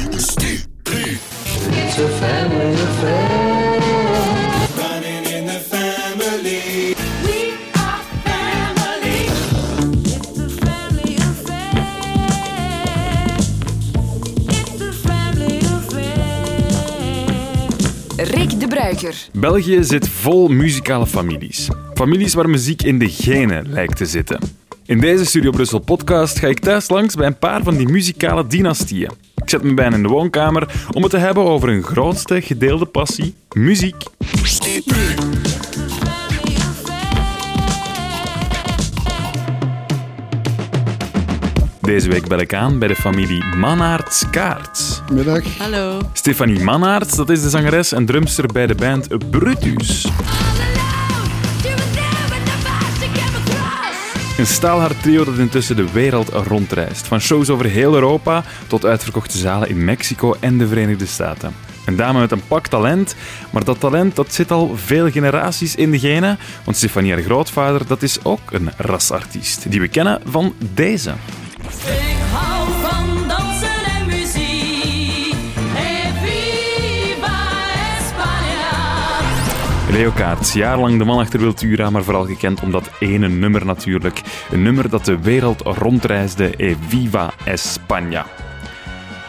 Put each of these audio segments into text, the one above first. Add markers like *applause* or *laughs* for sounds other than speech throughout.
It's a family affair. Running in the family. We are family. It's a family affair. It's a family affair. Rick de Bruiker. België zit vol muzikale families. Families waar muziek in de genen lijkt te zitten. In deze Studio Brussel podcast ga ik thuis langs bij een paar van die muzikale dynastieën. Ik zet me bijna in de woonkamer om het te hebben over hun grootste gedeelde passie, muziek. Deze week bel ik aan bij de familie Mannaerts-Kaarts. Middag. Hallo. Stefanie Mannaerts, dat is de zangeres en drumster bij de band Brutus. Een staalhard trio dat intussen de wereld rondreist. Van shows over heel Europa tot uitverkochte zalen in Mexico en de Verenigde Staten. Een dame met een pak talent, maar dat talent dat zit al veel generaties in de genen. Want Stefanie, haar grootvader, dat is ook een rasartiest. Die we kennen van deze. Kaarts, jarenlang de man achter Wiltura, maar vooral gekend om dat ene nummer natuurlijk. Een nummer dat de wereld rondreisde, E Viva España.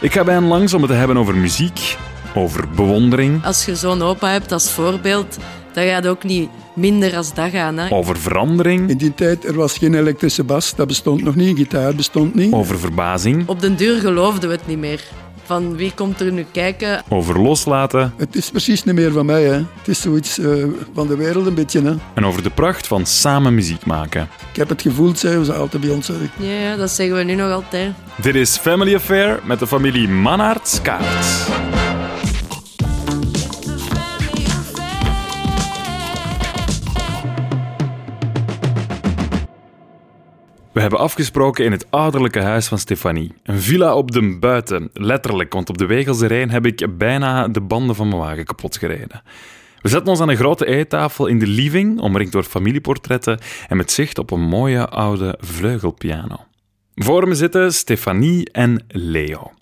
Ik ga bij hen langs om het te hebben over muziek, over bewondering, Als je zo'n opa hebt als voorbeeld, dan gaat het ook niet minder als dat gaan. Hè. over verandering, In die tijd er was geen elektrische bas, dat bestond nog niet. Gitaar bestond niet. over verbazing, Op den duur geloofden we het niet meer. Van wie komt er nu kijken? over loslaten Het is precies niet meer van mij. Hè. Het is zoiets eh, van de wereld een beetje. Hè. en over de pracht van samen muziek maken. Ik heb het gevoeld, zeiden ze altijd bij ons. hè. Ja, ja, dat zeggen we nu nog altijd. Dit is Family Affair met de familie Mannaerts We hebben afgesproken in het ouderlijke huis van Stefanie. Een villa op de buiten, letterlijk, want op de Wegelse Rijn heb ik bijna de banden van mijn wagen kapot gereden. We zetten ons aan een grote eettafel in de living, omringd door familieportretten en met zicht op een mooie oude vleugelpiano. Voor me zitten Stefanie en Leo.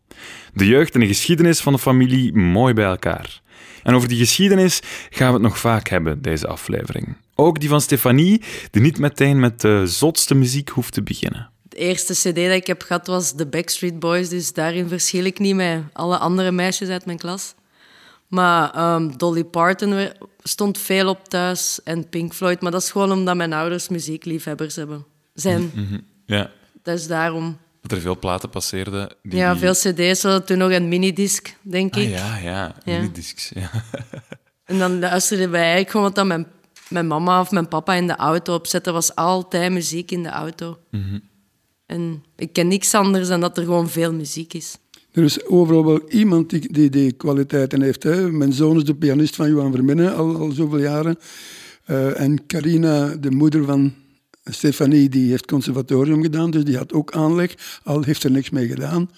De jeugd en de geschiedenis van de familie mooi bij elkaar. En over die geschiedenis gaan we het nog vaak hebben, deze aflevering. Ook die van Stefanie, die niet meteen met de zotste muziek hoeft te beginnen. De eerste cd dat ik heb gehad was The Backstreet Boys, dus daarin verschil ik niet met alle andere meisjes uit mijn klas. Maar ehm, Dolly Parton stond veel op thuis en Pink Floyd, maar dat is gewoon omdat mijn ouders muziekliefhebbers hebben. Zijn. Ja, Dat is daarom. dat er veel platen passeerden. Die... Ja, veel cd's, hadden toen nog een minidisc, denk Ah, ik. ja, ja, Ja. minidiscs. Ja. *laughs* En dan luisterde wij eigenlijk gewoon wat dan mijn, mijn mama of mijn papa in de auto opzetten. was altijd muziek in de auto. En ik ken niks anders dan dat er gewoon veel muziek is. Er is overal wel iemand die die, die kwaliteiten heeft. Hè. Mijn zoon is de pianist van Johan Verminnen al, al zoveel jaren. Eh, en Carina, de moeder van Stefanie, die heeft conservatorium gedaan, dus die had ook aanleg, al heeft er niks mee gedaan.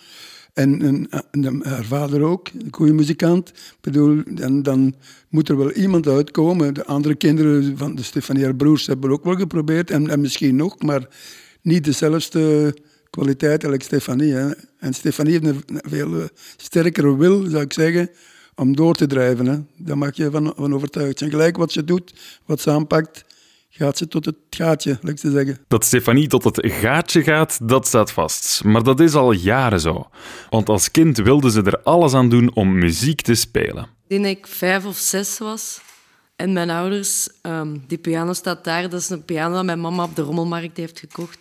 En, en, haar vader ook, een goede muzikant. Ik bedoel, en dan moet er wel iemand uitkomen. De andere kinderen van de Stefanie, haar broers, hebben ook wel geprobeerd. En, en misschien nog, maar niet dezelfde kwaliteit als Stefanie. Hè. En Stefanie heeft een veel eh, sterkere wil, zou ik zeggen, om door te drijven. Hè. Daar mag je van, van overtuigd zijn. Gelijk wat ze doet, wat ze aanpakt, gaat ze tot het gaatje, ik ze zeggen. Dat Stefanie tot het gaatje gaat, dat staat vast. Maar dat is al jaren zo. Want als kind wilde ze er alles aan doen om muziek te spelen. Ik denk dat ik vijf of zes was. En mijn ouders, ehm, die piano staat daar. Dat is een piano dat mijn mama op de rommelmarkt heeft gekocht.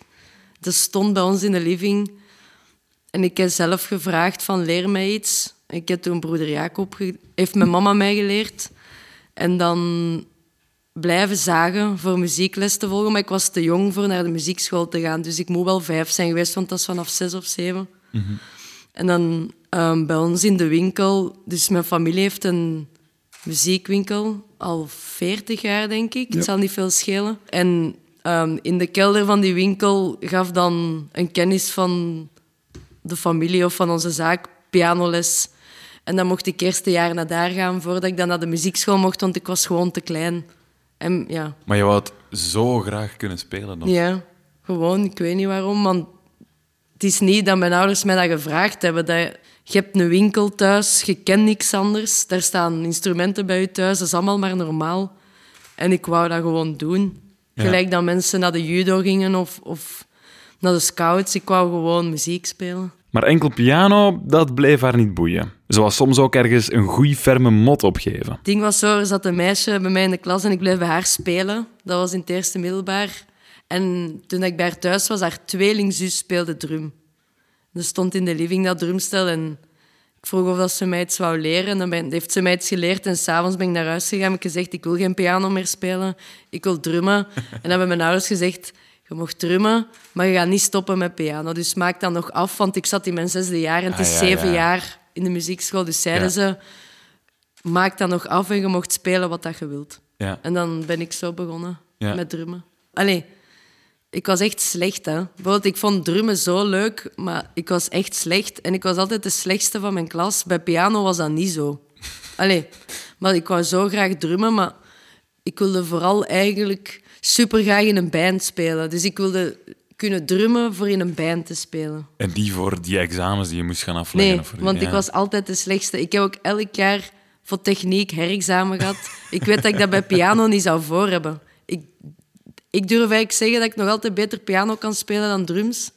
Dat stond bij ons in de living. En ik heb zelf gevraagd van leer mij iets. Ik heb toen broeder Jacob, ge- heeft mijn mama mij geleerd. En dan blijven zagen voor muziekles te volgen. Maar ik was te jong voor naar de muziekschool te gaan. Dus ik moet wel vijf zijn geweest, want dat is vanaf zes of zeven. En dan ehm, bij ons in de winkel... Dus mijn familie heeft een muziekwinkel, al 40 jaar, denk ik. Het zal niet veel schelen. En ehm, in de kelder van die winkel gaf dan een kennis van de familie of van onze zaak pianoles. En dan mocht ik eerste jaar naar daar gaan voordat ik dan naar de muziekschool mocht, want ik was gewoon te klein. En ja, Maar je wou het zo graag kunnen spelen. Nog. ja gewoon, ik weet niet waarom, want het is niet dat mijn ouders mij dat gevraagd hebben. Dat je, je hebt een winkel thuis, je kent niks anders. Daar staan instrumenten bij je thuis, dat is allemaal maar normaal. En ik wou dat gewoon doen. Ja. Gelijk dat mensen naar de judo gingen of, of naar de scouts. Ik wou gewoon muziek spelen. Maar enkel piano, dat bleef haar niet boeien. Ze was soms ook ergens een goeie ferme mot opgeven. Het ding was zo, er zat een meisje bij mij in de klas en ik bleef bij haar spelen. Dat was in het eerste middelbaar. En toen ik bij haar thuis was, haar tweelingzus speelde drum. Er stond in de living dat drumstel en ik vroeg of ze mij iets wou leren. En dan heeft ze mij iets geleerd en s'avonds ben ik naar huis gegaan. Heb ik gezegd, ik wil geen piano meer spelen, ik wil drummen. En dan hebben mijn ouders gezegd, je mag drummen, maar je gaat niet stoppen met piano. Dus maak dat nog af, want ik zat in mijn zesde jaar en het is Ah, ja, zeven ja. jaar in de muziekschool. Dus zeiden Ja. ze, maak dat nog af en je mocht spelen wat dat je wilt. Ja. En dan ben ik zo begonnen met drummen. Allee, ik was echt slecht, hè. Bijvoorbeeld, ik vond drummen zo leuk, maar ik was echt slecht. En ik was altijd de slechtste van mijn klas. Bij piano was dat niet zo. *laughs* Allee, maar ik wou zo graag drummen, maar ik wilde vooral eigenlijk super graag in een band spelen. Dus ik wilde kunnen drummen voor in een band te spelen. En die voor die examens die je moest gaan afleggen? Nee, want ja. ik was altijd de slechtste. Ik heb ook elk jaar voor techniek herexamen gehad. ik weet dat ik dat bij piano niet zou voor hebben. Ik, ik durf eigenlijk zeggen dat ik nog altijd beter piano kan spelen dan drums.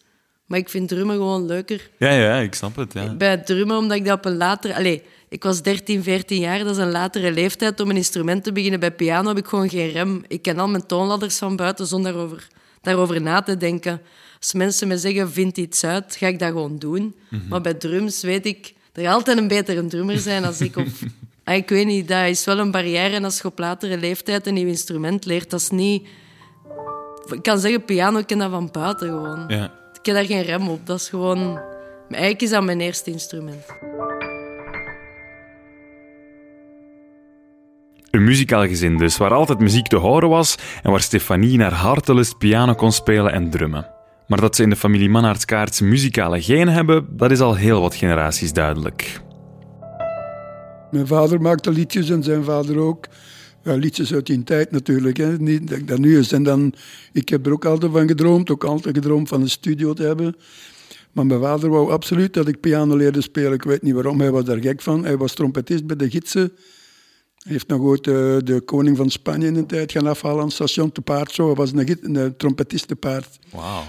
Maar ik vind drummen gewoon leuker. Ja, ja, ik snap het. Ja. Bij drummen, omdat ik dat op een later... Allee, ik was 13, 14 jaar, dat is een latere leeftijd om een instrument te beginnen. Bij piano heb ik gewoon geen rem. Ik ken al mijn toonladders van buiten zonder daarover, daarover na te denken. Als mensen me zeggen, vind iets uit, ga ik dat gewoon doen. Maar bij drums weet ik, er altijd een betere drummer zijn als ik. Of, *laughs* Ah, ik weet niet, dat is wel een barrière. En als je op latere leeftijd een nieuw instrument leert, dat is niet... Ik kan zeggen, piano, ik ken dat van buiten gewoon. Ja. Ik heb daar geen rem op. Dat is gewoon... Eigenlijk is dat mijn eerste instrument. Een muzikaal gezin dus, waar altijd muziek te horen was en waar Stefanie naar hartelust piano kon spelen en drummen. Maar dat ze in de familie Mannaerts-Kaerts muzikale genen hebben, dat is al heel wat generaties duidelijk. Mijn vader maakte liedjes en zijn vader ook. Ja, liedjes uit die tijd natuurlijk, hè. niet dat nu is. En dan, ik heb er ook altijd van gedroomd, ook altijd gedroomd van een studio te hebben. Maar mijn vader wou absoluut dat ik piano leerde spelen. Ik weet niet waarom, hij was daar gek van. Hij was trompetist bij de gidsen. Hij heeft nog ooit eh, de koning van Spanje in een tijd gaan afhalen aan het station te paard. Zo. Hij was een, een trompetist te paard.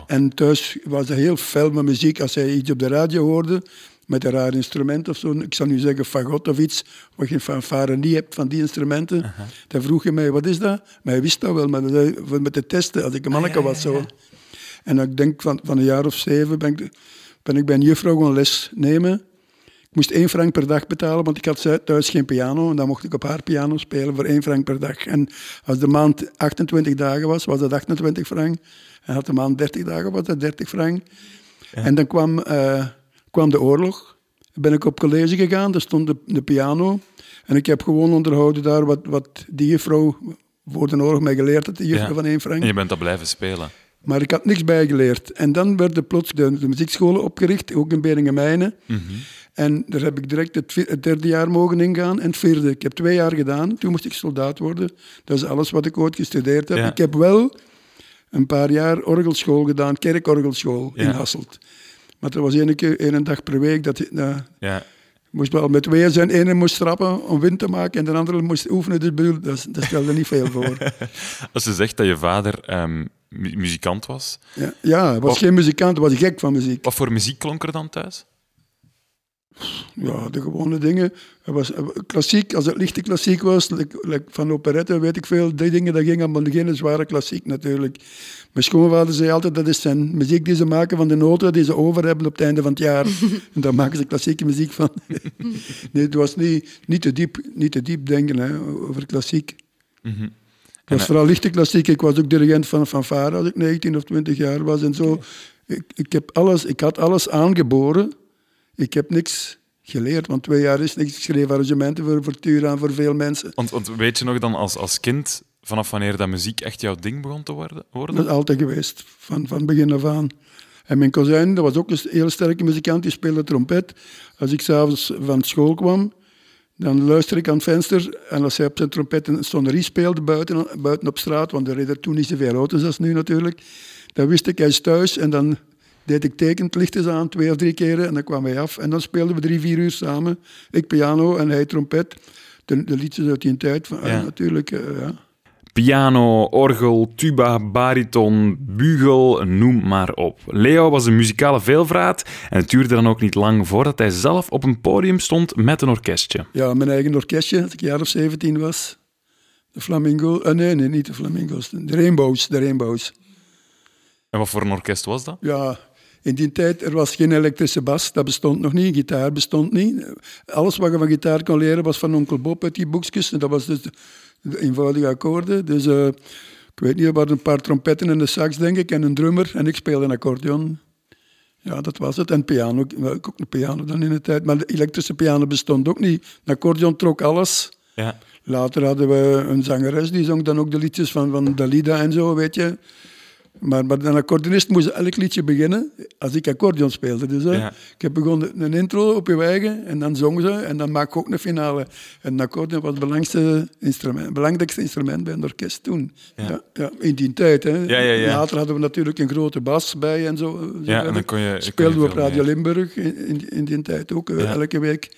En thuis was hij heel fel met muziek. Als hij iets op de radio hoorde, met een raar instrument of zo, ik zou nu zeggen fagot of iets, waar je fanfare niet hebt van die instrumenten, dan vroeg hij mij, wat is dat? Maar hij wist dat wel, maar met de testen, als ik een manneke was. Zo. En ik denk van, van een jaar of zeven ben ik, ben ik bij een juffrouw gewoon les nemen. Ik moest één frank per dag betalen, want ik had thuis geen piano. En dan mocht ik op haar piano spelen voor één frank per dag. En als de maand 28 dagen was, was dat 28 frank. En had de maand 30 dagen, was dat 30 frank. En dan kwam, eh, kwam de oorlog. Dan ben ik op college gegaan, daar stond de, de piano. En ik heb gewoon onderhouden daar wat, wat die juffrouw voor de oorlog mij geleerd had, de juffrouw Ja. van één frank. En je bent dat blijven spelen. Maar ik had niks bijgeleerd. En dan werden plots de, de muziekscholen opgericht, ook in Beringen-Mijnen. En daar heb ik direct het, derde jaar mogen ingaan en het vierde. Ik heb twee jaar gedaan. Toen moest ik soldaat worden. Dat is alles wat ik ooit gestudeerd heb. Ja. Ik heb wel een paar jaar orgelschool gedaan, kerkorgelschool in. Hasselt. Maar er was één keer één dag per week dat dat Ja. moest wel met tweeën zijn. Ene moest trappen om wind te maken en de andere moest oefenen. Dus bedoel, dat, dat stelde niet veel voor. *laughs* Als je zegt dat je vader ehm, mu- muzikant was, Ja, ja hij was geen muzikant, hij was gek van muziek. wat voor muziek klonk er dan thuis? Ja, de gewone dingen. Het was eh, klassiek, als het lichte klassiek was, van operette, weet ik veel, die dingen, dat ging allemaal geen zware klassiek natuurlijk. Mijn schoonvader zei altijd, dat is zijn muziek die ze maken van de noten die ze over hebben op het einde van het jaar. *laughs* en daar maken ze klassieke muziek van. *laughs* nee, het was niet, niet, te, diep, niet te diep denken hè, over klassiek. Het was vooral lichte klassiek. Ik was ook dirigent van fanfare als ik 19 of 20 jaar was en zo. Ik, ik, heb alles, ik had alles aangeboren. Ik heb niks geleerd, want twee jaar is niks. Ik schreef arrangementen voor, voor voor veel mensen. Want, want weet je nog dan als, als kind, vanaf wanneer dat muziek echt jouw ding begon te worden? worden? Dat is altijd geweest, van, van begin af aan. En mijn kozijn, dat was ook een heel sterke muzikant, die speelde trompet. Als ik s'avonds van school kwam, dan luisterde ik aan het venster. En als hij op zijn trompet een sonnerie speelde buiten, buiten op straat, want er reden toen niet zoveel auto's als nu natuurlijk, dan wist ik, hij is thuis. En dan deed ik tekend lichtjes aan, twee of drie keren, en dan kwam hij af. En dan speelden we drie, vier uur samen. Ik piano en hij trompet. De, de liedjes uit die tijd, van, Ja. natuurlijk. eh, ja. Piano, orgel, tuba, bariton, bugel, noem maar op. Leo was een muzikale veelvraat en het duurde dan ook niet lang voordat hij zelf op een podium stond met een orkestje. ja, mijn eigen orkestje, als ik een jaar of 17 was. De Flamingo, eh, nee, nee, niet de Flamingo's. De Rainbows, de Rainbows. En wat voor een orkest was dat? Ja, in die tijd er was geen elektrische bas, dat bestond nog niet. Gitaar bestond niet. Alles wat je van gitaar kon leren was van onkel Bob uit die boekjes. En dat was dus de, eenvoudige akkoorden. Dus eh, ik weet niet, er waren een paar trompetten en een sax, denk ik, en een drummer. En ik speelde een accordeon. Ja, dat was het. En piano, ik ook een piano dan in de tijd. Maar de elektrische piano bestond ook niet. Een accordeon trok alles. Ja. Later hadden we een zangeres, die zong dan ook de liedjes van, van Dalida en zo, weet je. Maar, maar een accordeonist moest elk liedje beginnen als ik accordeon speelde. Dus, Ja. Ik heb begonnen een intro op je eigen en dan zong ze en dan maak ik ook een finale. En een accordeon was het belangrijkste instrument, belangrijkste instrument bij een orkest toen. Ja. Ja, in die tijd. Hè. Ja, ja, ja. Later hadden we natuurlijk een grote bas bij en zo. zo Ja, en dan kon je- kon je Speelden we op Radio. Limburg in, in, in die tijd ook, eh, elke week.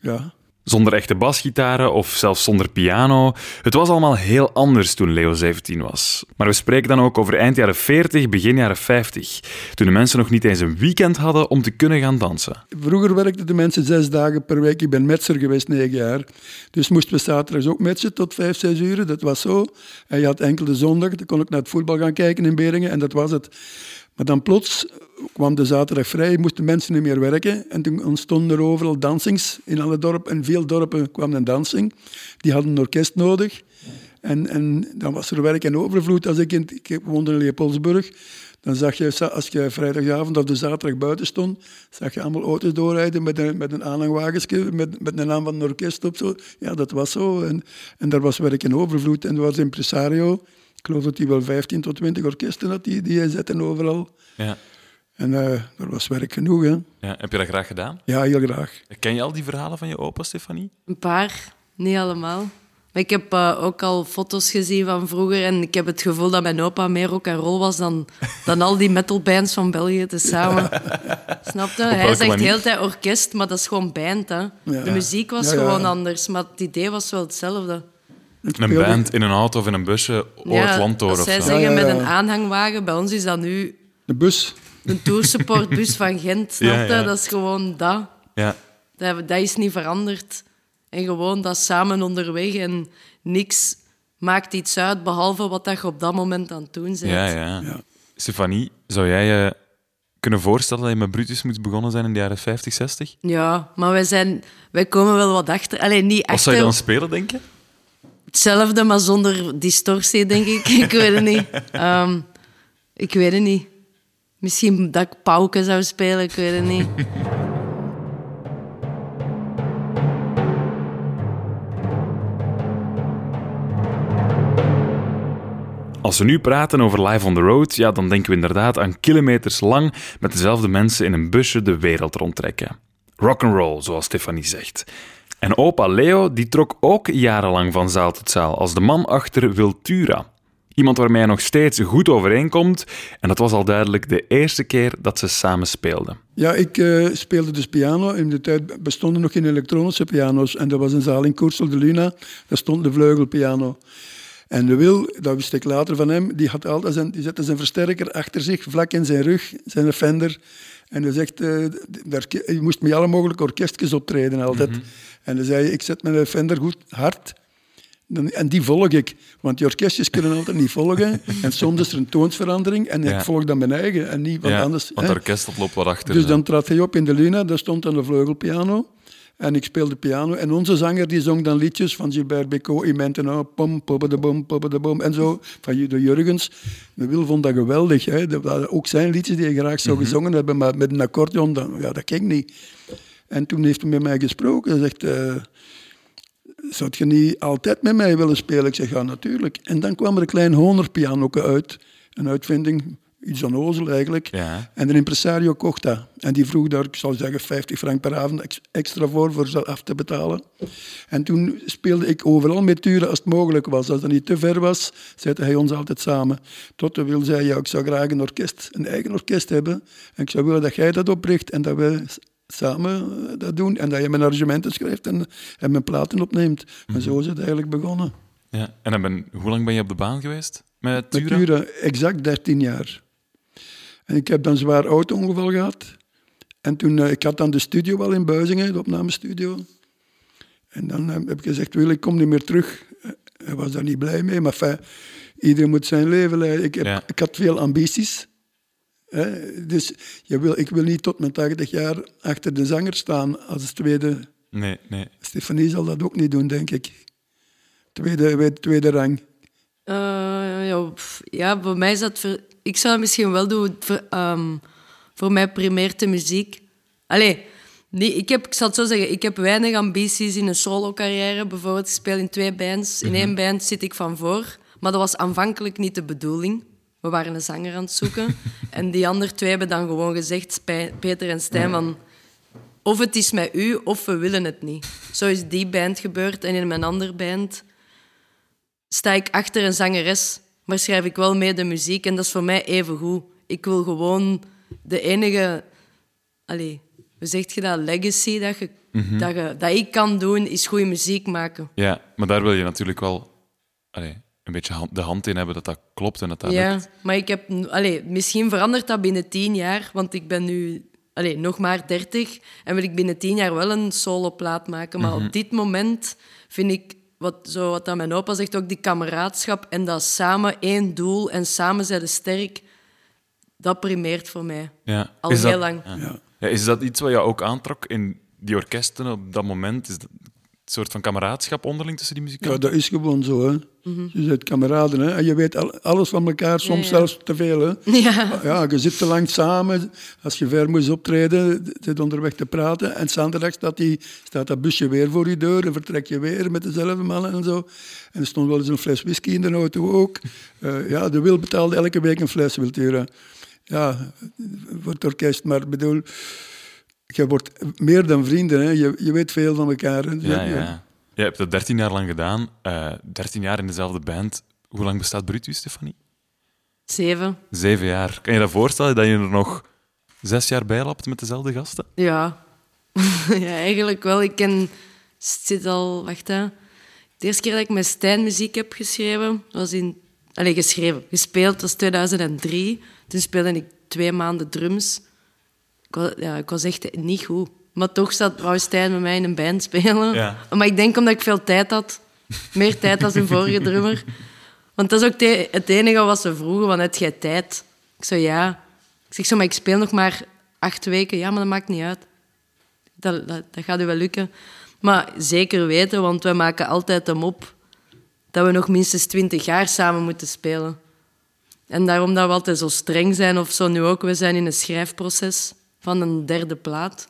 Ja. Zonder echte basgitaren of zelfs zonder piano. Het was allemaal heel anders toen Leo 17 was. Maar we spreken dan ook over eind jaren 40, begin jaren 50. Toen de mensen nog niet eens een weekend hadden om te kunnen gaan dansen. Vroeger werkten de mensen zes dagen per week. Ik ben metser geweest negen jaar. Dus moesten we zaterdags ook metsen tot vijf, zes uur. Dat was zo. En je had enkel de zondag. Dan kon ik naar het voetbal gaan kijken in Beringen. En dat was het. Maar dan plots kwam de zaterdag vrij. Moesten mensen niet meer werken. En toen ontstonden er overal dansings in alle dorpen. In veel dorpen kwam een dansing. Die hadden een orkest nodig. En, en dan was er werk en overvloed. Als ik, in, ik woonde in Leopoldsburg. Dan zag je, als je vrijdagavond of de zaterdag buiten stond, zag je allemaal auto's doorrijden met een, met een aanhangwagensje, met, met de naam van een orkest op. Zo. Ja, dat was zo. En, en daar was werk in overvloed. En er was een impresario. Ik geloof dat hij wel 15 tot 20 orkesten had, die, die hij zette overal. Ja. En eh er was werk genoeg, hè. ja. Heb je dat graag gedaan? Ja, heel graag. Ken je al die verhalen van je opa, Stefanie? Een paar, niet allemaal. Maar ik heb eh, ook al foto's gezien van vroeger en ik heb het gevoel dat mijn opa meer rock en roll was dan, dan al die metalbands van België tezamen. *laughs* Snap je? Hij zegt manier? de hele tijd orkest, maar dat is gewoon band. Hè. Ja. De muziek was Ja, ja. gewoon anders, maar het idee was wel hetzelfde. Het Een band in een auto of in een busje over het land door als zij zo. zeggen Ja, ja, met een aanhangwagen, bij ons is dat nu De bus. Een toursupportbus van Gent. Snap je? ja. Dat is gewoon dat. Ja. dat. Dat is niet veranderd. En gewoon dat samen onderweg en niks maakt iets uit behalve wat dat je op dat moment aan het doen bent. Ja, ja. Ja. Stefanie, zou jij je kunnen voorstellen dat je met Brutus moet begonnen zijn in de jaren 50, 60? Ja, maar wij, zijn, wij komen wel wat achter. Alleen niet Wat achter zou je dan spelen, denk je? hetzelfde, maar zonder distortie, denk ik. *laughs* ik weet het niet. Ehm, ik weet het niet. Misschien dat ik pauken zou spelen, ik weet het niet. *laughs* Als we nu praten over Live on the Road, ja, dan denken we inderdaad aan kilometers lang met dezelfde mensen in een busje de wereld rondtrekken. Rock'n'roll, zoals Stefanie zegt. En opa Leo die trok ook jarenlang van zaal tot zaal als de man achter Wiltura. Iemand waarmee hij nog steeds goed overeenkomt. En dat was al duidelijk de eerste keer dat ze samen speelden. Ja, ik eh, speelde dus piano. In de tijd bestonden nog geen elektronische piano's. En er was een zaal in Koersel de Luna, daar stond de vleugelpiano. En de Wil, dat wist ik later van hem, die, had altijd zijn, die zette zijn versterker achter zich, vlak in zijn rug, zijn Fender. En hij zegt, daar, je moest met alle mogelijke orkestjes optreden altijd. En dan zei hij, ik zet mijn Fender goed hard. En die volg ik, want die orkestjes kunnen altijd niet volgen. *laughs* En soms is er een toonsverandering en Ja. ik volg dan mijn eigen en niet wat Ja, anders. want het orkest dat loopt wat achter. Dus dan trad hij op in de Luna, daar stond dan een vleugelpiano. En ik speelde piano. En onze zanger die zong dan liedjes van Gilbert Bécaud, in Maintenant, pom, poppedebom, poppedebom, en zo, van de Jurgens. De Wil vond dat geweldig. Hè. Dat waren ook zijn liedjes die hij graag zou gezongen hebben, maar met een accordeon, dan, ja, dat ging niet. En toen heeft hij met mij gesproken. Hij zegt, eh, zou je niet altijd met mij willen spelen? Ik zeg, ja, natuurlijk. En dan kwam er een klein honerpiano uit. Een uitvinding Iets onnozel eigenlijk. Ja. En een impresario kocht dat. En die vroeg daar, ik zou zeggen, 50 frank per avond ex- extra voor, voor ze af te betalen. En toen speelde ik overal met Turen als het mogelijk was. Als dat niet te ver was, zette hij ons altijd samen. Tot de wil zei, ja, ik zou graag een orkest, een eigen orkest hebben. En ik zou willen dat jij dat opricht en dat we samen eh, dat doen. En dat je mijn arrangementen schrijft en, en mijn platen opneemt. En zo is het eigenlijk begonnen. ja. En dan ben, hoe lang ben je op de baan geweest met Met Tura? Exact 13 jaar. En ik heb dan zwaar auto-ongeval gehad. En toen, eh, ik had dan de studio al in Buizingen, de opnamestudio. En dan eh, heb ik gezegd, Wil, ik kom niet meer terug. Hij was daar niet blij mee, maar fijn, iedereen moet zijn leven leiden. Ik, heb, Ja. ik had veel ambities. Hè. Dus je wil, ik wil niet tot mijn 80 jaar achter de zanger staan als tweede. Nee, nee. Stefanie zal dat ook niet doen, denk ik. Tweede, tweede rang. Eh, ja, pff, ja, voor mij is dat... ver- Ik zou het misschien wel doen. Voor, ehm, voor mij primeert de muziek. Allee, nee, ik, heb, ik zal het zo zeggen. Ik heb weinig ambities in een solo-carrière. Bijvoorbeeld, ik speel in twee bands. In één band zit ik van voor. Maar dat was aanvankelijk niet de bedoeling. We waren een zanger aan het zoeken. *laughs* en die andere twee hebben dan gewoon gezegd, Peter en Stijn, van... Of het is met u, of we willen het niet. Zo is die band gebeurd. En in mijn andere band sta ik achter een zangeres, maar schrijf ik wel mee de muziek. En dat is voor mij even goed. Ik wil gewoon de enige... Allee, hoe zeg je dat? Legacy dat, je, dat, je, dat ik kan doen, is goede muziek maken. Ja, maar daar wil je natuurlijk wel allee, een beetje hand- de hand in hebben dat dat klopt en dat dat ja, lukt. maar ik heb... Allee, misschien verandert dat binnen tien jaar, want ik ben nu allee, nog maar dertig en wil ik binnen tien jaar wel een soloplaat maken. Maar op dit moment vind ik, wat, zo wat dat mijn opa zegt, ook die kameraadschap en dat samen één doel en samen zijn we sterk, dat primeert voor mij. Ja. Al Is heel dat- lang. Ja. Ja, is dat iets wat jou ook aantrok in die orkesten op dat moment? Is dat soort van kameraadschap onderling tussen die Ja, muzikanten? dat is gewoon zo. Hè. Je bent kameraden hè. en je weet al, alles van elkaar, soms ja. zelfs te veel. Hè. *laughs* Ja. Ja, je zit te lang samen. Als je ver moet optreden, zit onderweg te praten. En zaterdag staat, die, staat dat busje weer voor je deur en vertrek je weer met dezelfde mannen en zo. En er stond wel eens een fles whisky in de auto ook. Eh, ja, de Wil betaalde elke week een fles Wiltura. Ja, voor het orkest, maar ik bedoel... Je wordt meer dan vrienden, hè. Je, je weet veel van elkaar. hè. Ja, ja. Je hebt dat 13 jaar lang gedaan. eh 13 jaar in dezelfde band. Hoe lang bestaat Brutus, Stefanie? Zeven. Zeven jaar. Kan je dat voorstellen dat je er nog zes jaar bij lapt met dezelfde gasten? Ja. *laughs* ja, eigenlijk wel. Ik ken... Zit al... Wacht, hè. De eerste keer dat ik met Stijn muziek heb geschreven, was in... Allee, geschreven. Gespeeld was 2003. Toen speelde ik twee maanden drums. Ik was, ja, ik was echt niet goed. Maar toch zat Brouw Stijn met mij in een band spelen. Ja. Maar ik denk omdat ik veel tijd had. Meer tijd dan een vorige drummer. Want dat is ook te- het enige wat ze vroegen, van heb jij tijd? Ik zei ja. Ik zeg zo, maar ik speel nog maar acht weken. Ja, maar dat maakt niet uit. Dat, dat, dat gaat u wel lukken. Maar zeker weten, want wij maken altijd hem op dat we nog minstens twintig jaar samen moeten spelen. En daarom dat we altijd zo streng zijn, of zo nu ook. We zijn in een schrijfproces van een derde plaat.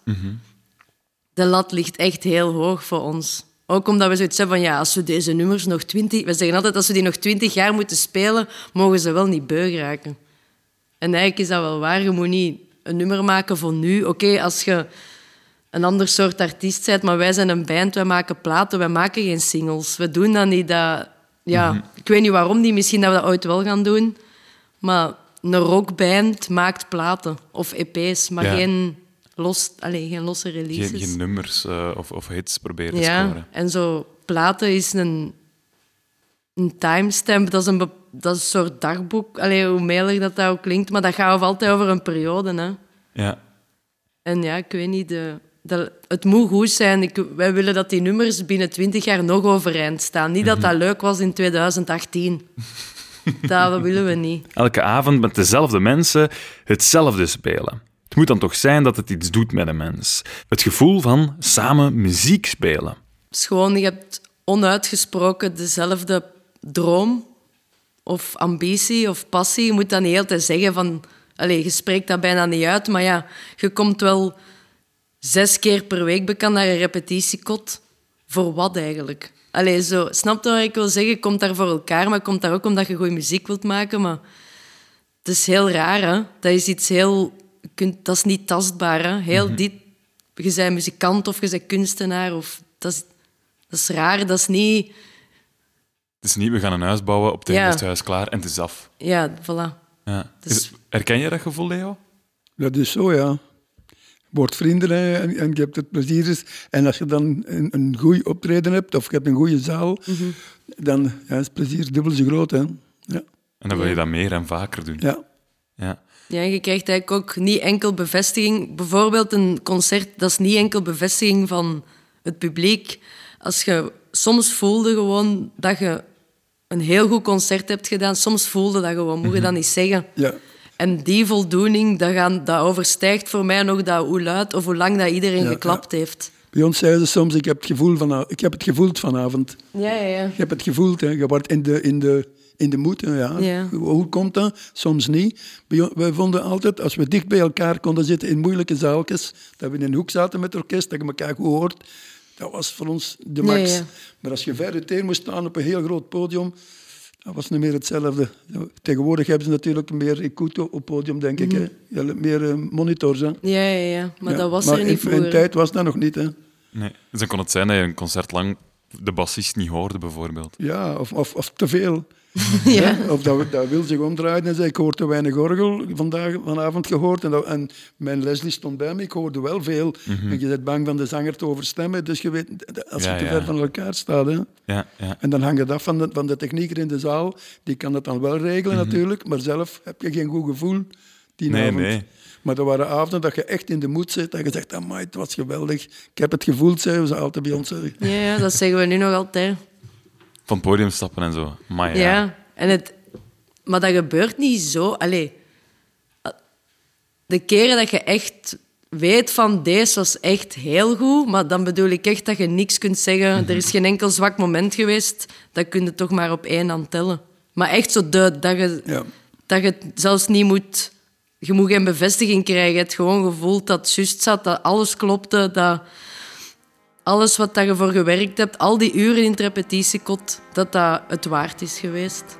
De lat ligt echt heel hoog voor ons. Ook omdat we zoiets hebben van, ja, als we deze nummers nog twintig... We zeggen altijd, als we die nog twintig jaar moeten spelen, mogen ze wel niet beu raken. En eigenlijk is dat wel waar. Je moet niet een nummer maken voor nu. Oké, als je een ander soort artiest bent, maar wij zijn een band, wij maken platen, wij maken geen singles. We doen dat niet. Dat, ja, Ik weet niet waarom niet, misschien dat we dat ooit wel gaan doen. Maar een rockband maakt platen of EP's, maar Ja. geen, los, allez, geen losse releases. Geen, geen nummers eh, of, of hits proberen te Ja, scoren. en zo platen is een, een timestamp, dat is een, dat is een soort dagboek. Allee, hoe mailig dat, dat ook klinkt, maar dat gaat altijd over een periode. Hè. Ja. En ja, ik weet niet, de, het moet goed zijn. Ik, wij willen dat die nummers binnen 20 jaar nog overeind staan. Niet dat dat leuk was in 2018. Dat willen we niet. Elke avond met dezelfde mensen hetzelfde spelen. Het moet dan toch zijn dat het iets doet met een mens. Het gevoel van samen muziek spelen. Het is gewoon, je hebt onuitgesproken dezelfde droom of ambitie of passie. Je moet dat niet altijd zeggen van... Allez, je spreekt dat bijna niet uit, maar ja, je komt wel zes keer per week bekend naar een repetitiekot. Voor wat eigenlijk? Allee, zo, snap je wat ik wil zeggen? Je komt daar voor elkaar, maar je komt daar ook omdat je goede muziek wilt maken. Maar het is heel raar, hè? Dat is iets heel... Kunt, dat is niet tastbaar, hè? Heel Mhm. dit... Je bent muzikant of je bent kunstenaar. Of, dat, is, dat is raar, dat is niet... Het is niet, we gaan een huis bouwen, op het Ja. is het huis klaar en het is af. Ja, voilà. Ja. Dus- Is- herken je dat gevoel, Leo? Dat is zo, ja. Je wordt vrienden en, en je hebt het plezier. En als je dan een, een goed optreden hebt, of je hebt een goede zaal, Mhm. dan ja, is het plezier dubbel zo groot. Hè. Ja. En dan wil je dat meer en vaker doen. ja. Ja. Ja, je krijgt eigenlijk ook niet enkel bevestiging. Bijvoorbeeld een concert, dat is niet enkel bevestiging van het publiek. Als je soms voelde gewoon dat je een heel goed concert hebt gedaan, soms voelde dat gewoon, moet je dat niet zeggen. Ja. En die voldoening, dat, gaan, dat overstijgt voor mij nog dat hoe luid of hoe lang dat iedereen Ja, geklapt heeft. Bij ons zeiden ze soms, ik heb het, gevoel van, ik heb het gevoeld vanavond. Ja, ja, ja. Je hebt het gevoeld, hè. je wordt in de, in de, in de moed. Ja. Ja. Hoe, komt dat? Soms niet. Wij vonden altijd, als we dicht bij elkaar konden zitten in moeilijke zaaltjes, dat we in een hoek zaten met het orkest, dat je elkaar goed hoort, dat was voor ons de max. Ja, ja. Maar als je ver uiteen moest staan op een heel groot podium, dat was niet meer hetzelfde. Tegenwoordig hebben ze natuurlijk meer ecoute op het podium, denk ik. Hè. Ja, meer eh, monitors. Hè. Ja, ja, ja. Maar Ja, dat was maar er niet in, vroeger. in tijd was dat nog niet. Hè. Nee. Dus dan kon het zijn dat je een concert lang de bassist niet hoorde, bijvoorbeeld. Ja, of, of, of te veel. Ja. Of dat, dat wil zich omdraaien en zei, ik hoor te weinig orgel vandaag, vanavond gehoord. En, dat- en mijn Leslie stond bij me, ik hoorde wel veel. En je bent bang van de zanger te overstemmen, dus je weet, als je Mhm. Ja, te ja. ver van elkaar staat. Hè. Ja, ja. En dan hangt het af van de, van de technieker in de zaal, die kan dat dan wel regelen natuurlijk, maar zelf heb je geen goed gevoel die Mhm. Nee, avond. nee. Maar er waren avonden dat je echt in de moed zit en je zegt, amai, het was geweldig. Ik heb het gevoeld, zeiden ze altijd bij ons. hè. Ja, dat zeggen we nu nog altijd. Van het podium stappen en zo. Maar Ja, ja. en het, maar dat gebeurt niet zo. Allee, de keren dat je echt weet van deze was echt heel goed, maar dan bedoel ik echt dat je niks kunt zeggen. Er is geen enkel zwak moment geweest, dat kun je toch maar op één hand tellen. Maar echt zo de, dat, je, Ja. dat je het zelfs niet moet... Je moet geen bevestiging krijgen. Je hebt gewoon gevoeld dat het juist zat, dat alles klopte, dat alles wat dat je voor gewerkt hebt, al die uren in het repetitiekot, dat dat het waard is geweest.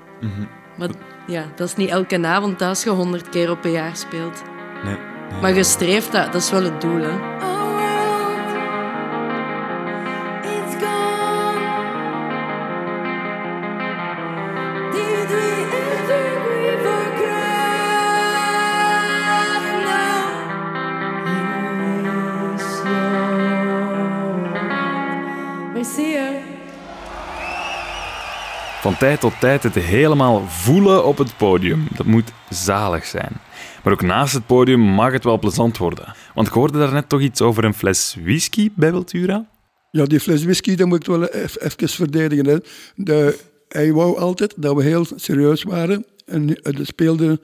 Maar ja, dat is niet elke avond als je honderd keer op een jaar speelt. Nee. Maar je streeft dat, dat is wel het doel. Hè? Van tijd tot tijd het helemaal voelen op het podium. Dat moet zalig zijn. Maar ook naast het podium mag het wel plezant worden. Want ik hoorde daarnet toch iets over een fles whisky bij Wiltura? Ja, die fles whisky, dat moet ik wel even, even verdedigen. Hè. De, hij wou altijd dat we heel serieus waren. En er speelde,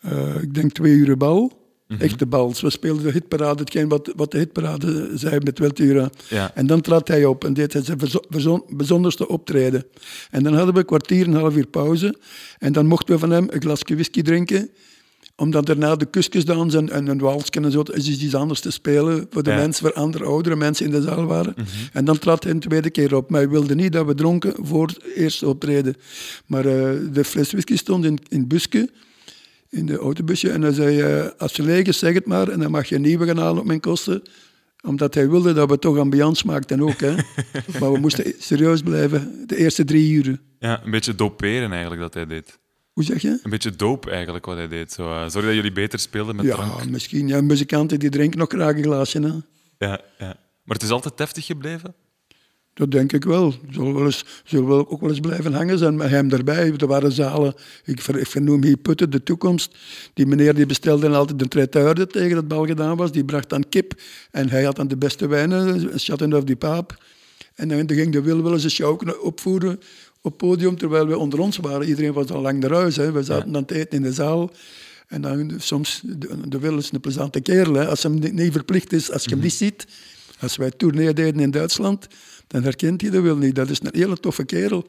eh, ik denk, twee uur bal. Echte bals. We speelden de hitparade, hetgeen wat, wat de hitparade zei met Weltura. Ja. En dan trad hij op en deed hij zijn verzo- verzo- bijzonderste optreden. En dan hadden we een kwartier, een half uur pauze. En dan mochten we van hem een glasje whisky drinken omdat daarna de kuskusdans en, en een walsje en zo, is iets anders te spelen voor de Ja. mensen, voor andere oudere mensen in de zaal waren. En dan trad hij een tweede keer op. Maar hij wilde niet dat we dronken voor het eerste optreden. Maar eh, de fles whisky stond in, in Buske, in de autobusje. En hij zei, eh, als je leeg is, zeg het maar. En dan mag je een nieuwe gaan halen op mijn kosten. Omdat hij wilde dat we toch ambiance maakten ook. Hè. *laughs* maar we moesten serieus blijven, de eerste drie uren. Ja, een beetje doperen eigenlijk dat hij deed. Hoe zeg je? Een beetje dope eigenlijk wat hij deed. Zo, eh, zorg dat jullie beter speelden met Ja, drank. misschien. Ja, muzikanten die drinken nog graag een glaasje. Hè. Ja, ja. Maar het is altijd deftig gebleven? Dat denk ik wel. Zullen wel eens, zullen wel ook wel eens blijven hangen zijn met hem erbij. Er waren zalen, ik, ver, ik vernoem hier Putten, de toekomst. Die meneer die bestelde altijd een traituurde tegen dat bal gedaan was. Die bracht dan kip en hij had dan de beste wijnen, Chateauneuf du Pape. En dan ging de Wil wel eens een show opvoeren op het podium, terwijl we onder ons waren. Iedereen was al lang naar huis. Hè. We zaten dan te eten in de zaal. En dan soms, de, de Wil is een plezante kerel. Hè. Als hem niet, niet verplicht is, als je hem niet ziet. Als wij tournee deden in Duitsland, dan herkent hij de Wil niet. Dat is een hele toffe kerel.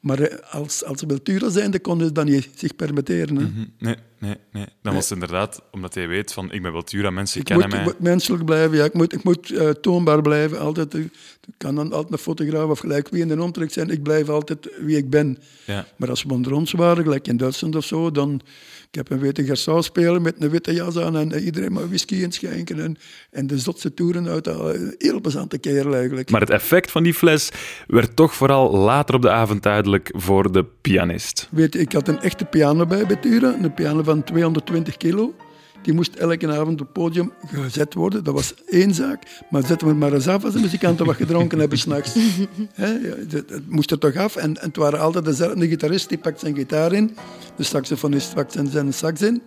Maar eh, als, als Beltura zijnde kon hij dat niet zich permitteren. Hè. Hm, Nee, nee, nee. Dan was het inderdaad, omdat hij weet van, ik ben Wiltura, mensen Ik kennen moet, ik mij. moet menselijk blijven, ja. ik moet, ik moet eh, toonbaar blijven. Altijd, eh, ik kan dan altijd een fotograaf of gelijk wie in de omtrek zijn. Ik blijf altijd wie ik ben. Ja. Maar als we onder ons waren, gelijk in Duitsland of zo, dan... Ik heb een witte garçon spelen met een witte jas aan en iedereen maar whisky inschenken. En, en de zotse toeren uit. Een heel plezante kerel eigenlijk. Maar het effect van die fles werd toch vooral later op de avond duidelijk voor de pianist. Weet je, ik had een echte piano bij Betura, een piano van 220 kilo. Die moest elke avond op het podium gezet worden. Dat was één zaak. Maar zetten we het maar eens af als de muzikanten wat gedronken hebben s'nachts. *laughs* Hè, ja, het, moest er toch af. En, en het waren altijd dezelfde gitarist, die pakt zijn gitaar in. De saxofonist pakt zijn, zijn sax in.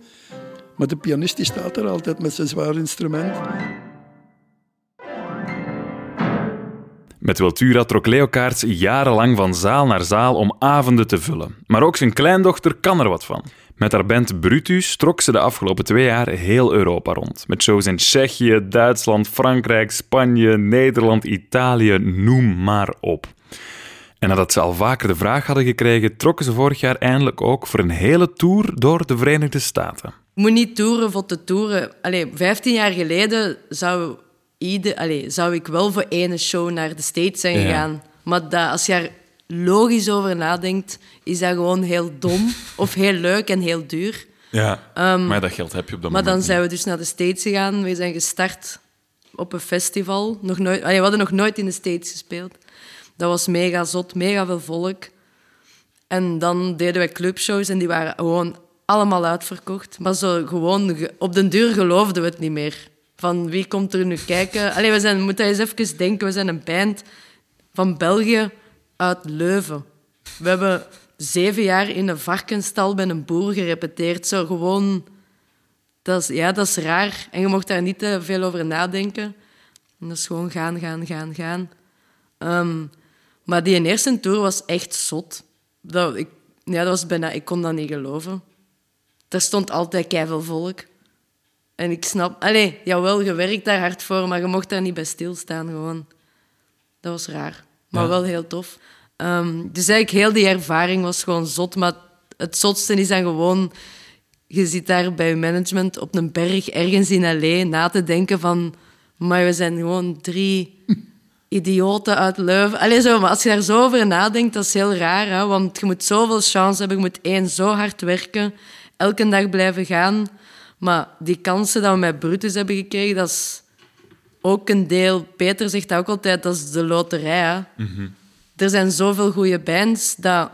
Maar de pianist die staat er altijd met zijn zwaar instrument. Met Wiltura trok Leo Kaarts jarenlang van zaal naar zaal om avonden te vullen. Maar ook zijn kleindochter kan er wat van. Met haar band Brutus trok ze de afgelopen twee jaar heel Europa rond. Met shows in Tsjechië, Duitsland, Frankrijk, Spanje, Nederland, Italië, noem maar op. En nadat ze al vaker de vraag hadden gekregen, trokken ze vorig jaar eindelijk ook voor een hele tour door de Verenigde Staten. Je moet niet toeren voor te toeren. Allee, 15 jaar geleden zou, ieder, allee, zou ik wel voor ene show naar de States zijn Ja. gegaan. Maar dat, als je logisch over nadenkt, is dat gewoon heel dom *laughs* of heel leuk en heel duur. Ja, maar dat geld heb je op dat Maar dan moment zijn we dus naar de States gegaan. We zijn gestart op een festival. Nog nooit, allee, we hadden nog nooit in de States gespeeld. Dat was mega zot, mega veel volk. En dan deden wij clubshows en die waren gewoon allemaal uitverkocht. Maar zo gewoon, ge- op den duur geloofden we het niet meer. Van wie komt er nu kijken? Allee, we zijn, moet eens even denken, we zijn een band van België uit Leuven. We hebben zeven jaar in een varkenstal bij een boer gerepeteerd. Zo gewoon... Dat is, ja, dat is raar. En je mocht daar niet te veel over nadenken. En dat is gewoon gaan, gaan, gaan, gaan. Ehm, maar die eerste tour was echt zot. Dat, ik, ja, dat was bijna, ik kon dat niet geloven. Er stond altijd keiveel volk. En ik snap... Allee, jawel, je werkt daar hard voor, maar je mocht daar niet bij stilstaan gewoon. Dat was raar. Maar Ja. wel heel tof. Ehm, dus eigenlijk heel die ervaring was gewoon zot. Maar het zotste is dan gewoon... Je zit daar bij je management op een berg ergens in L.A. na te denken van... Maar we zijn gewoon drie *laughs* idioten uit Leuven. Allee, zo, maar als je daar zo over nadenkt, dat is heel raar. Hè? Want je moet zoveel chance hebben. Je moet één, zo hard werken. Elke dag blijven gaan. Maar die kansen dat we met Brutus hebben gekregen, dat is ook een deel... Peter zegt ook altijd, dat is de loterij. Hè? Er zijn zoveel goede bands dat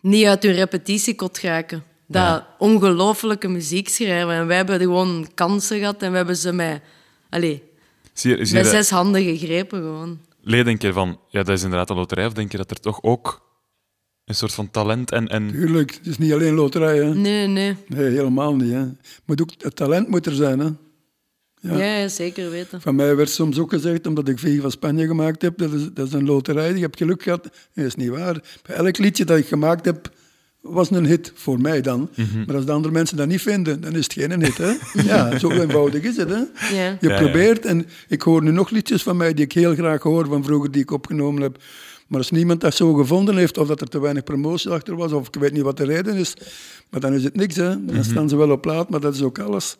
niet uit hun repetitiekot geraken. Dat ongelofelijke muziek schrijven. En wij hebben gewoon kansen gehad en we hebben ze met, allez, Zie je, zie je met dat- zes handen gegrepen. Gewoon. Lee, denk je van, ja, dat is inderdaad een loterij, of denk je dat er toch ook een soort van talent en... en... Tuurlijk, het is niet alleen loterij. Hè. Nee, nee. Nee, helemaal niet. Hè. Moet ook, het talent moet er zijn. Hè. Ja. Ja, zeker weten. Van mij werd soms ook gezegd, omdat ik Viva Spanje gemaakt heb, dat is, dat is een loterij, je hebt geluk gehad. Nee, dat is niet waar. Bij elk liedje dat ik gemaakt heb, was een hit, voor mij dan. Maar als de andere mensen dat niet vinden, dan is het geen hit. Hè? *laughs* Ja, zo eenvoudig is het. Hè? Ja. Je probeert, en ik hoor nu nog liedjes van mij die ik heel graag hoor, van vroeger die ik opgenomen heb. Maar als niemand dat zo gevonden heeft, of dat er te weinig promotie achter was, of ik weet niet wat de reden is, maar dan is het niks. Hè? Dan staan ze wel op plaat, maar dat is ook alles.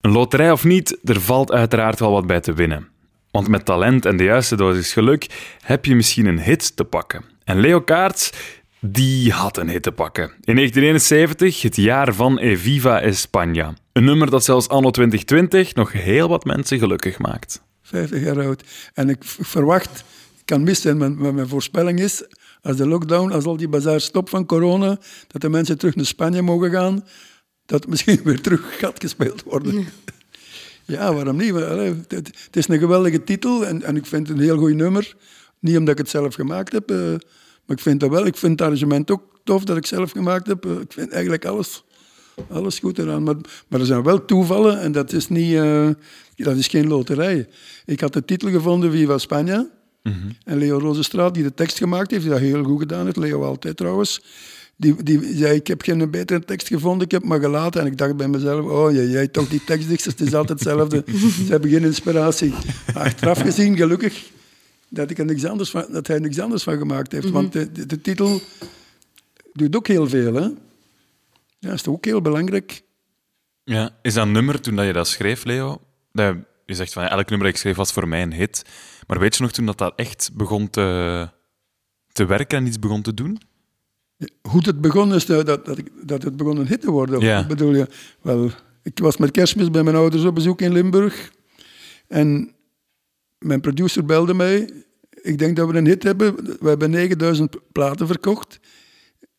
Een loterij of niet, er valt uiteraard wel wat bij te winnen. Want met talent en de juiste dosis geluk heb je misschien een hit te pakken. En Leo Kaarts, die had een hit te pakken. In 1971, het jaar van Eviva España. Een nummer dat zelfs anno 2020 nog heel wat mensen gelukkig maakt. 50 jaar oud. En ik verwacht, ik kan mis zijn, maar mijn voorspelling is, als de lockdown, als al die bazaar stopt van corona, dat de mensen terug naar Spanje mogen gaan, dat het misschien *laughs* weer terug gaat gespeeld worden. Ja, *laughs* waarom niet? Het, het is een geweldige titel en, en ik vind het een heel goed nummer. Niet omdat ik het zelf gemaakt heb, eh, maar ik vind dat wel. Ik vind het arrangement ook tof dat ik zelf gemaakt heb. Eh, ik vind eigenlijk alles, alles goed eraan. Maar, maar er zijn wel toevallen en dat is, niet, eh, dat is geen loterij. Ik had de titel gevonden Viva Spanje. En Leo Rozenstraat, die de tekst gemaakt heeft, die dat heel goed gedaan heeft, Leo altijd trouwens, die, die zei, ik heb geen betere tekst gevonden, ik heb het maar gelaten. En ik dacht bij mezelf, oh jij, jij toch die tekstdichters, het is altijd hetzelfde. *laughs* Ze hebben geen inspiratie. Achteraf gezien, gelukkig, dat, ik er niks anders van, dat hij er niks anders van gemaakt heeft. Want de, de, de titel doet ook heel veel. Hè? Ja, dat is ook heel belangrijk. Ja. Is dat nummer, toen dat je dat schreef, Leo, dat je, je zegt van ja, elk nummer dat ik schreef was voor mij een hit. Maar weet je nog toen dat dat echt begon te, te werken en iets begon te doen? Hoe het begon is dat, dat, dat, het begon een hit te worden. Ja. Bedoel je? Wel, ik was met kerstmis bij mijn ouders op bezoek in Limburg. En mijn producer belde mij. Ik denk dat we een hit hebben. We hebben 9000 platen verkocht.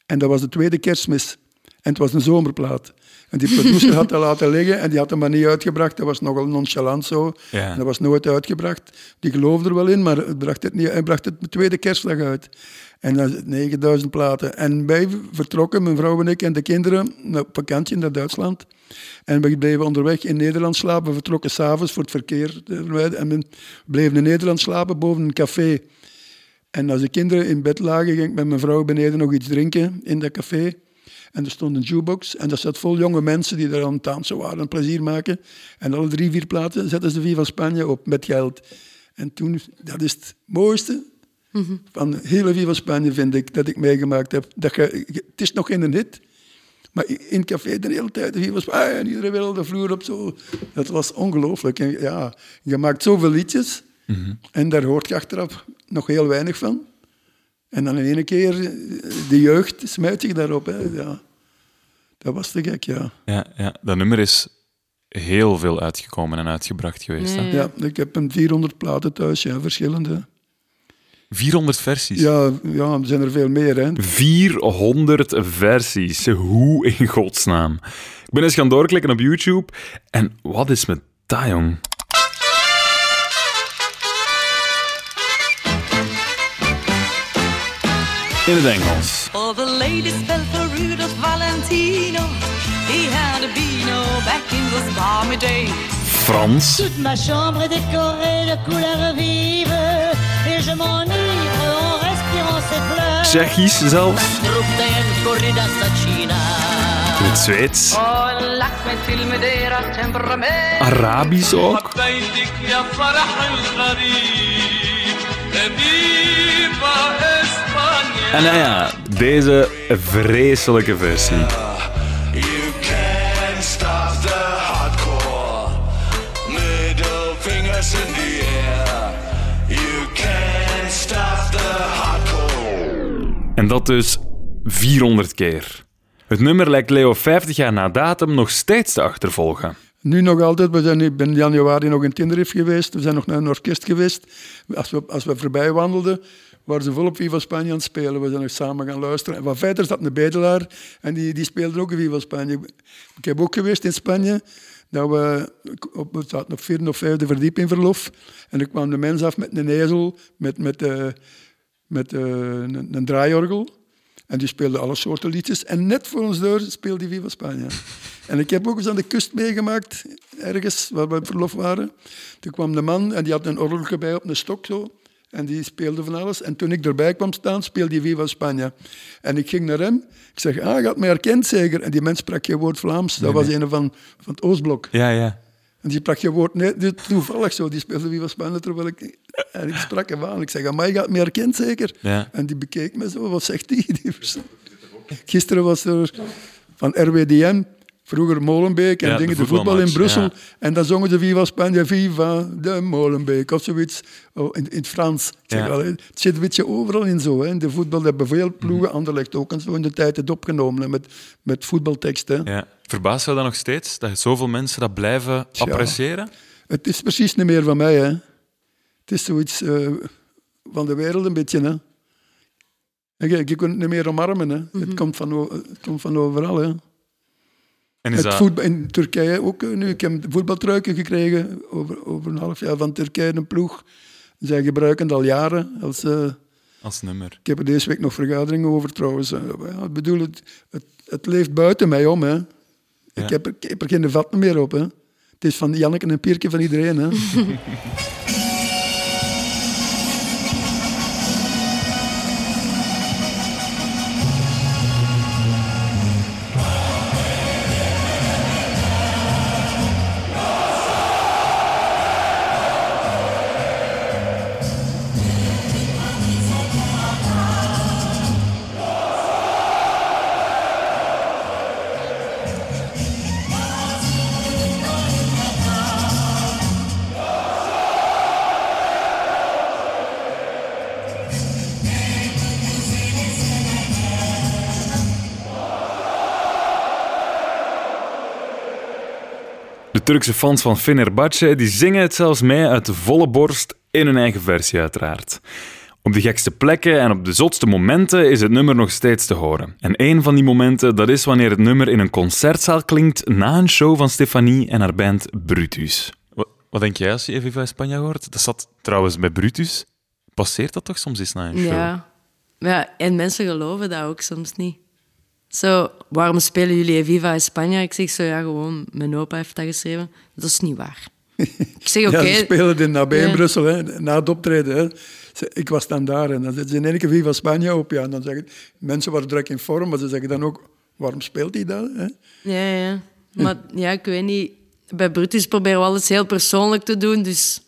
En dat was de tweede kerstmis. En het was een zomerplaat. En die producer had dat laten liggen en die had hem maar niet uitgebracht. Dat was nogal nonchalant zo. Ja. En dat was nooit uitgebracht. Die geloofde er wel in, maar het bracht het niet, hij bracht het de tweede kerstdag uit. En dan is het 9000 platen. En wij vertrokken, mijn vrouw en ik en de kinderen, op vakantie naar Duitsland. En we bleven onderweg in Nederland slapen. We vertrokken s'avonds voor het verkeer. En we bleven in Nederland slapen boven een café. En als de kinderen in bed lagen, ging ik met mijn vrouw beneden nog iets drinken in dat café. En er stond een jukebox en dat zat vol jonge mensen die daar aan het dansen waren en plezier maken. En alle drie, vier platen zetten ze Viva Spanje op met geld. En toen, dat is het mooiste van hele Viva Spanje, vind ik, dat ik meegemaakt heb. Dat je, het is nog geen een hit, maar in het café de hele tijd Viva Spanje en iedereen wilde de vloer op zo. Dat was ongelooflijk. En ja, je maakt zoveel liedjes en daar hoort je achteraf nog heel weinig van. En dan in één keer, eh, de jeugd smijt zich daarop. Hè. Ja. Dat was te gek, ja. Ja, ja, dat nummer is heel veel uitgekomen en uitgebracht geweest. Hè? Ja. Ik heb een 400 platen thuis, ja, verschillende. 400 versies. Ja, ja, er zijn er veel meer. Hè. 400 versies. Hoe in godsnaam? Ik ben eens gaan doorklikken op YouTube en wat is met dat, jong? In het Engels. All the ladies fell for Rudolph Valentino. He had a Beano back in those balmy days. Frans. Toute ma chambre est décorée de couleurs vives je en. Tsjechisch zelfs. In het Zweeds. Arabisch ook. En nou ja, deze vreselijke versie. En dat dus 400 keer. Het nummer lijkt Leo 50 jaar na datum nog steeds te achtervolgen. Nu nog altijd, we zijn nu- ik ben in januari nog in Tenerife geweest, we zijn nog naar een orkest geweest. Als we, als we voorbij wandelden, waren ze volop Viva Spanje aan het spelen. We zijn nog samen gaan luisteren. En van verder zat een bedelaar en die, die speelde ook Viva Spanje. Ik heb ook geweest in Spanje, dat we, op, we zaten op vierde of vijfde verdiep in verlof. En er kwam de mens af met een ezel, met, met, eh, met eh, een, een draaiorgel. En die speelde alle soorten liedjes. En net voor ons deur speelde die Viva Spanje. En ik heb ook eens aan de kust meegemaakt, ergens waar we op verlof waren. Toen kwam de man en die had een orgeltje bij op een stok zo. En die speelde van alles. En toen ik erbij kwam staan, speelde hij Viva Spanje. En ik ging naar hem. Ik zeg, ah, je had mij herkend zeker. En die mens sprak geen woord Vlaams. Dat was een van, van het Oostblok. Ja, ja. En die sprak geen woord, nee, toevallig zo. Die speelde Viva Spanje terwijl ik... En ik sprak hem aan. Ik zeg, maar je had mij herkend zeker? Ja. En die bekeek me zo, wat zegt die? *laughs* die? Gisteren was er van RWDM, vroeger Molenbeek en Ja, dingen, de, voetbal in Brussel. ja. En dan zongen ze Viva Spanje, Viva de Molenbeek of zoiets oh, in, in het Frans. Zeg, allee, het zit een beetje overal in zo. Hè. In de voetbal hebben veel ploegen, Anderlecht ook en zo in de tijd het opgenomen hè, met, met voetbalteksten. ja. Verbaast jou dat nog steeds? Dat zoveel mensen dat blijven appreciëren? Het is precies niet meer van mij. Hè. Het is zoiets eh, van de wereld een beetje. Hè. En Je, je kunt het niet meer omarmen. Hè. het, komt van, o- het komt van overal. Hè. En is Het dat... voetbal, in Turkije ook eh, nu. Ik heb voetbaltruiken gekregen over, over een half jaar van Turkije, een ploeg. Zij gebruiken het al jaren. Als, eh, Als nummer. ik heb er deze week nog vergaderingen over trouwens. Ja, ik bedoel, het, het, het leeft buiten mij om. Hè. Ja. Ik, heb er, ik heb er geen vat meer op. Hè. Het is van Janneke en Pierke van iedereen. Hè. *laughs* Turkse fans van Fenerbahce die zingen het zelfs mee uit de volle borst in hun eigen versie uiteraard. Op de gekste plekken en op de zotste momenten is het nummer nog steeds te horen. En een van die momenten dat is wanneer het nummer in een concertzaal klinkt na een show van Stefanie en haar band Brutus. Wat, wat denk jij als je Viva Spanje hoort? Dat zat trouwens bij Brutus. Passeert dat toch soms eens na een show? Ja. ja. En mensen geloven dat ook soms niet. Zo, waarom spelen jullie Viva España? Ik zeg zo, ja, gewoon, mijn opa heeft dat geschreven. Dat is niet waar. *laughs* Ik zeg, oké. Ja, ze spelen in nabij in Ja. Brussel, hè, na het optreden. Hè. Ik was dan daar en dan zetten ze in één keer Viva Spanje op. Ja, en dan zeggen mensen waren druk in vorm, maar ze zeggen dan ook, waarom speelt hij dat? Hè? Ja, ja. Maar ja, ik weet niet. Bij Brutus proberen we alles heel persoonlijk te doen. Dus,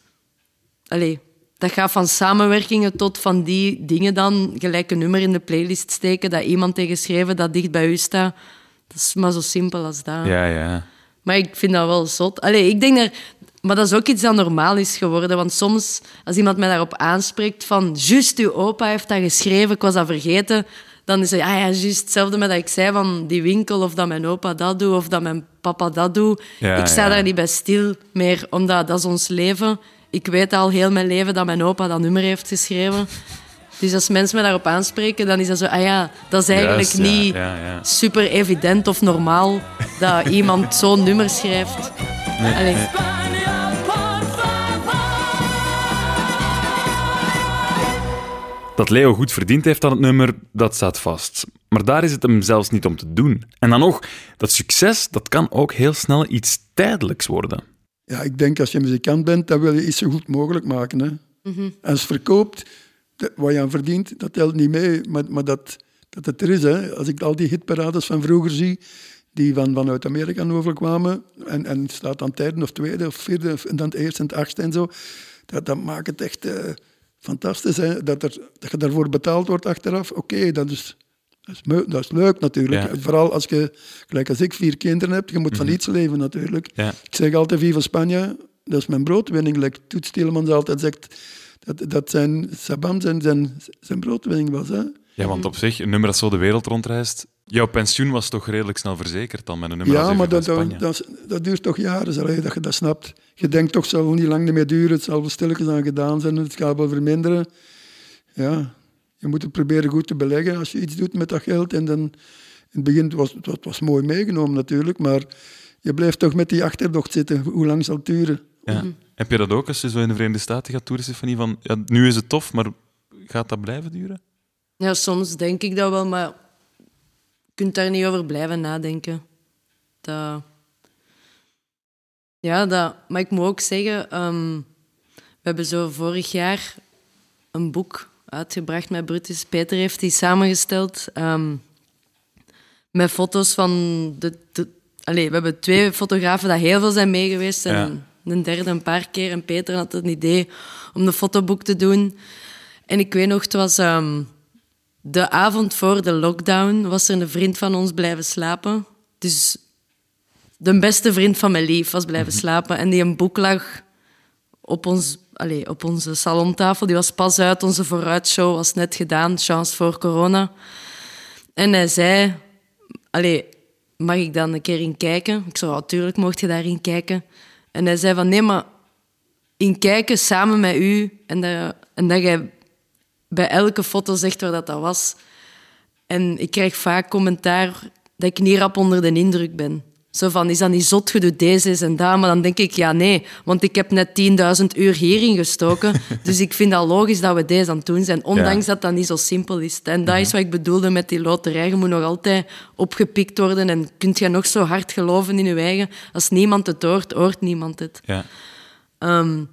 allee, dat gaat van samenwerkingen tot van die dingen dan gelijk een nummer in de playlist steken dat iemand heeft geschreven dat dicht bij u staat. Dat is maar zo simpel als dat. Ja, ja. Maar ik vind dat wel zot. Allee, ik denk dat... Maar dat is ook iets dat normaal is geworden. Want soms, als iemand mij daarop aanspreekt van... Juist, uw opa heeft dat geschreven, ik was dat vergeten. Dan is het, ah ja, juist hetzelfde met dat ik zei van die winkel... of dat mijn opa dat doet, of dat mijn papa dat doet. Ja, ik sta ja. daar niet bij stil meer, omdat dat is ons leven. Ik weet al heel mijn leven dat mijn opa dat nummer heeft geschreven. Dus als mensen me daarop aanspreken, dan is dat zo... Ah ja, dat is eigenlijk Juist, niet ja, ja. super evident of normaal dat *laughs* iemand zo'n nummer schrijft. Allee. Dat Leo goed verdiend heeft aan het nummer, dat staat vast. Maar daar is het hem zelfs niet om te doen. En dan nog, dat succes dat kan ook heel snel iets tijdelijks worden. Ja, ik denk als je muzikant bent, dan wil je iets zo goed mogelijk maken. Hè. Als het verkoopt, de- wat je aan verdient, dat telt niet mee. Maar, maar dat, dat het er is. Hè. Als ik al die hitparades van vroeger zie, die van, vanuit Amerika overkwamen, en, en staat dan derde of tweede of vierde, en dan het eerste en het achtste en zo, dat, dat maakt het echt eh, fantastisch. Hè. Dat, er, dat je daarvoor betaald wordt achteraf, oké, dat, is, is, dat is leuk natuurlijk. Ja. Vooral als je, gelijk als ik, vier kinderen hebt, je moet van iets leven natuurlijk. Ja. Ik zeg altijd Viva Spanje, dat is mijn broodwinning. Like Toets Tielemans altijd zegt, dat, dat zijn Saban zijn, zijn, zijn broodwinning was. Hè? Ja, want op zich, een nummer dat zo de wereld rondreist... Jouw pensioen was toch redelijk snel verzekerd dan met een nummer Ja, als maar dat, dat, duurt toch jaren, zeg, dat je dat snapt. Je denkt toch, het zal niet lang meer duren, het zal wel stilletjes aan gedaan zijn, het gaat wel verminderen. Ja, je moet het proberen goed te beleggen als je iets doet met dat geld. En dan, in het begin was het was, mooi meegenomen natuurlijk, maar je blijft toch met die achterdocht zitten. Hoe lang zal het duren? Ja. Heb je dat ook als je zo in de Verenigde Staten gaat toeren, Stefanie? Van, ja, nu is het tof, maar gaat dat blijven duren? Ja, soms denk ik dat wel, maar je kunt daar niet over blijven nadenken. Dat... Ja, dat... maar ik moet ook zeggen, ehm, we hebben zo vorig jaar een boek uitgebracht met Brutus. Peter heeft die samengesteld ehm, met foto's van de... de Allee, we hebben twee fotografen dat heel veel zijn meegeweest en een derde een paar keer. En Peter had het idee om een fotoboek te doen. En ik weet nog, het was ehm, de avond voor de lockdown, was er een vriend van ons blijven slapen. Dus de beste vriend van mijn lief was blijven slapen. En die een boek lag op, ons, allez, op onze salontafel. Die was pas uit, onze vooruitshow was net gedaan, chance voor corona. En hij zei, allee, mag ik dan een keer in kijken? Ik zei, natuurlijk mocht je daarin kijken. En hij zei van, nee, maar in kijken samen met u en dat, en dat jij bij elke foto zegt waar dat, dat was. En ik krijg vaak commentaar dat ik niet rap onder de indruk ben. Zo van, is dat niet zot, je doet deze eens en dat. Maar dan denk ik, ja nee, want ik heb net 10.000 uur hierin gestoken. *laughs* dus ik vind dat logisch dat we deze aan het doen zijn, ondanks dat dat niet zo simpel is. En dat is wat ik bedoelde met die loterij. Je moet nog altijd opgepikt worden en kunt je nog zo hard geloven in je eigen. Als niemand het hoort, hoort niemand het. Ja. Ehm,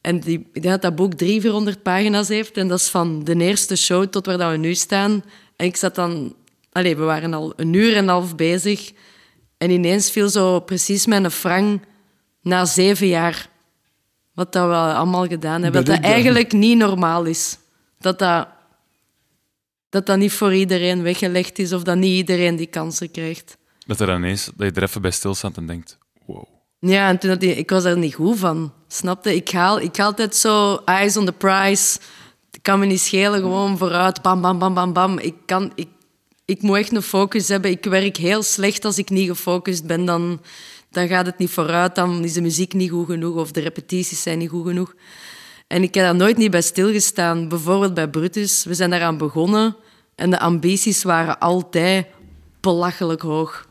en die, ik denk dat dat boek 300, 400 pagina's heeft. En dat is van de eerste show tot waar dat we nu staan. En ik zat dan... Allee, we waren al een uur en een half bezig. En ineens viel zo precies mijn frank na zeven jaar. Wat dat we allemaal gedaan hebben. Ben Dat dat eigenlijk niet normaal is. Dat dat, dat dat niet voor iedereen weggelegd is. Of dat niet iedereen die kansen krijgt. Dat, er dan ineens, dat je er even bij stilstaat en denkt, wow. Ja, en toen ik was er niet goed van. Snapte? Ik haal, ik haal altijd zo eyes on the prize. Het kan me niet schelen, gewoon vooruit. Bam, bam, bam, bam, bam. Ik, kan, ik, ik moet echt een focus hebben. Ik werk heel slecht als ik niet gefocust ben. Dan, dan gaat het niet vooruit, dan is de muziek niet goed genoeg of de repetities zijn niet goed genoeg. En ik heb daar nooit niet bij stilgestaan. Bijvoorbeeld bij Brutus, we zijn daaraan begonnen en de ambities waren altijd belachelijk hoog.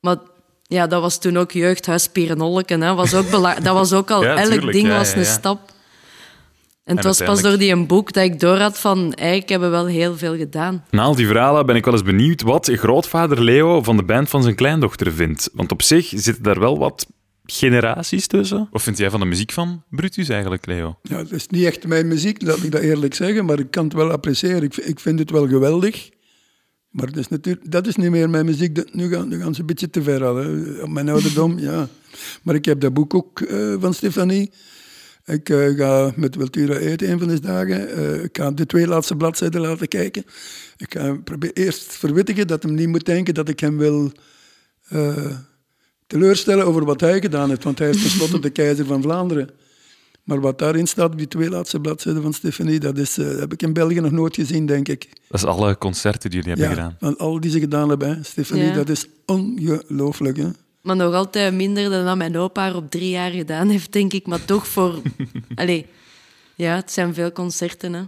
Maar ja, dat was toen ook jeugdhuis Pierenolken. Hè. Was ook bela- dat was ook al, Ja, elk tuurlijk, ding ja, was ja, een stap. En het was pas door die een boek dat ik door had van, eigenlijk hebben we wel heel veel gedaan. Na al die verhalen ben ik wel eens benieuwd wat grootvader Leo van de band van zijn kleindochter vindt. Want op zich zitten daar wel wat generaties tussen. Wat vind jij van de muziek van Brutus eigenlijk, Leo? Ja, het is niet echt mijn muziek, laat ik dat eerlijk zeggen, maar ik kan het wel appreciëren. Ik, ik vind het wel geweldig. Maar het is natuurlijk, dat is niet meer mijn muziek. Dat, nu, gaan, nu gaan ze een beetje te ver al. Hè. Op mijn ouderdom, ja. Maar ik heb dat boek ook eh, van Stefanie. Ik eh, ga met Wiltura eten een van de dagen. Eh, ik ga de twee laatste bladzijden laten kijken. Ik ga proberen eerst verwittigen dat hem niet moet denken dat ik hem wil eh, teleurstellen over wat hij gedaan heeft. Want hij is tenslotte de keizer van Vlaanderen. Maar wat daarin staat op die twee laatste bladzijden van Stefanie, dat is, eh, heb ik in België nog nooit gezien, denk ik. Dat is alle concerten die jullie hebben Ja, gedaan. van al die ze gedaan hebben, hè. Stefanie, Ja. dat is ongelooflijk. Hè? Maar nog altijd minder dan dat mijn opa er op drie jaar gedaan heeft, denk ik. Maar toch voor... *laughs* Allee, ja, het zijn veel concerten, hè.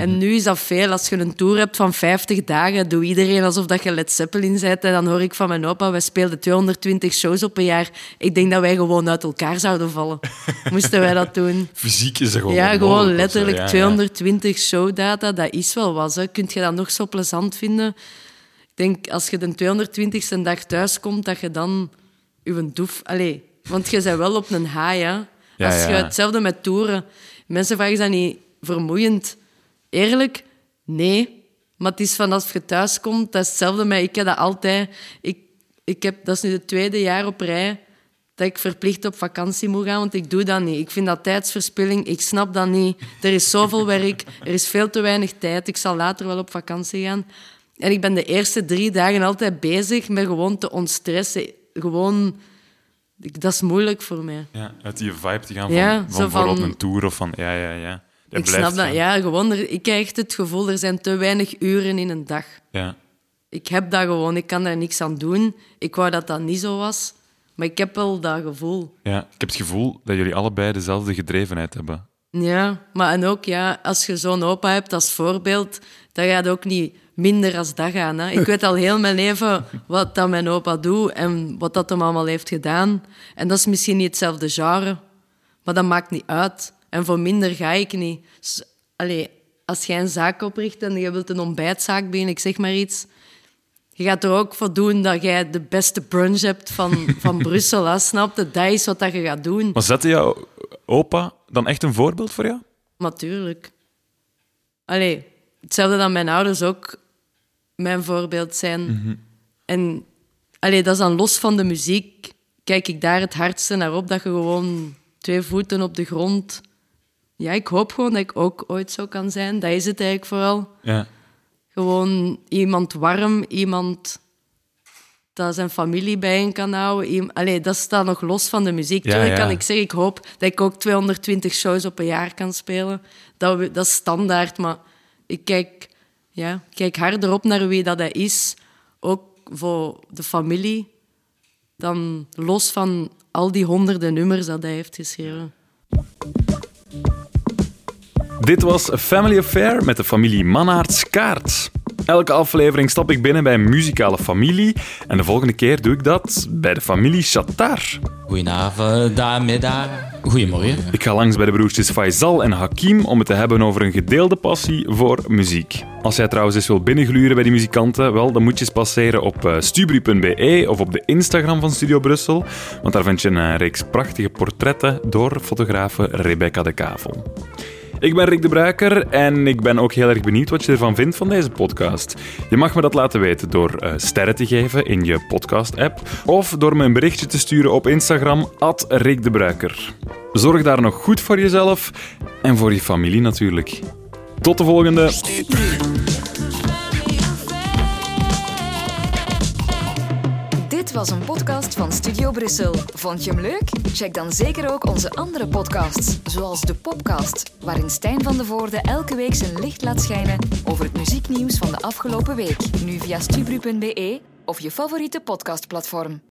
En nu is dat veel. Als je een tour hebt van 50 dagen, doe iedereen alsof dat je Led Zeppelin bent. En dan hoor ik van mijn opa, wij speelden 220 shows op een jaar. Ik denk dat wij gewoon uit elkaar zouden vallen. *laughs* Moesten wij dat doen. Fysiek is er gewoon Ja, gewoon zo, letterlijk ja, ja. 220 showdata, dat is wel wat. Hè. Kun je dat nog zo plezant vinden? Ik denk, als je de 220ste dag thuiskomt, dat je dan je doef... Allee, want je bent wel op een haai, hè. Ja, als je ja. hetzelfde met toeren. Mensen vragen, is dat niet vermoeiend? Eerlijk, nee. Maar het is van als je thuiskomt, dat is hetzelfde met... Ik heb dat altijd... Ik, ik heb, dat is nu het tweede jaar op rij dat ik verplicht op vakantie moet gaan, want ik doe dat niet. Ik vind dat tijdsverspilling, ik snap dat niet. Er is zoveel *laughs* werk, er is veel te weinig tijd. Ik zal later wel op vakantie gaan. En ik ben de eerste drie dagen altijd bezig met gewoon te ontstressen. Gewoon... ik- Dat is moeilijk voor mij. Ja, uit die vibe te gaan van, Ja, van een tour of van... Ja, ja, ja. Dat ik snap dat. Ja, gewoon... er- ik krijg echt het gevoel, er zijn te weinig uren in een dag. Ja. Ik heb dat gewoon, ik kan daar niks aan doen. Ik wou dat dat niet zo was, maar ik heb wel dat gevoel. ja. Ik heb het gevoel dat jullie allebei dezelfde gedrevenheid hebben. Ja, maar en ook, ja, als je zo'n opa hebt als voorbeeld, dan gaat ook niet minder als dat gaan. Hè. Ik weet al heel mijn leven wat dat mijn opa doet en wat dat hem allemaal heeft gedaan. En dat is misschien niet hetzelfde genre, maar dat maakt niet uit. En voor minder ga ik niet. S- Allee, als jij een zaak opricht en je wilt een ontbijtzaak beginnen, ik zeg maar iets... Je gaat er ook voor doen dat jij de beste brunch hebt van, van *laughs* Brussel, hè, snap je? Dat is wat dat je gaat doen. Maar zette jouw opa dan echt een voorbeeld voor jou? Natuurlijk. Allee, hetzelfde dat mijn ouders ook mijn voorbeeld zijn. En allee, dat is dan los van de muziek. Kijk ik daar het hardste naar op, dat je gewoon twee voeten op de grond... Ja, ik hoop gewoon dat ik ook ooit zo kan zijn. Dat is het eigenlijk vooral. Ja. Gewoon iemand warm, iemand dat zijn familie bijeen kan houden. Allee, dat staat nog los van de muziek. Ja, kan ik zeggen, ik hoop dat ik ook 220 shows op een jaar kan spelen. Dat, dat is standaard, maar ik kijk, ja, kijk harder op naar wie dat hij is. Ook voor de familie. Dan los van al die honderden nummers dat hij heeft geschreven. Dit was A Family Affair met de familie Mannaerts Kaart. Elke aflevering stap ik binnen bij een muzikale familie en de volgende keer doe ik dat bij de familie Shatar. Goedenavond, middag. Goedemorgen. Ik ga langs bij de broertjes Faisal en Hakim om het te hebben over een gedeelde passie voor muziek. Als jij trouwens eens wil binnengluren bij die muzikanten, wel, dan moet je eens passeren op eh, stubri.be of op de Instagram van Studio Brussel, want daar vind je een eh, reeks prachtige portretten door fotografe Rebecca de Kavel. Ik ben Rick de Bruiker en ik ben ook heel erg benieuwd wat je ervan vindt van deze podcast. Je mag me dat laten weten door eh, sterren te geven in je podcast-app of door me een berichtje te sturen op Instagram, Rick de Bruiker. Zorg daar nog goed voor jezelf en voor je familie natuurlijk. Tot de volgende! Was een podcast van Studio Brussel. Vond je hem leuk? Check dan zeker ook onze andere podcasts, zoals de Popcast, waarin Stijn van de Voorde elke week zijn licht laat schijnen over het muzieknieuws van de afgelopen week. Nu via stubru.be of je favoriete podcastplatform.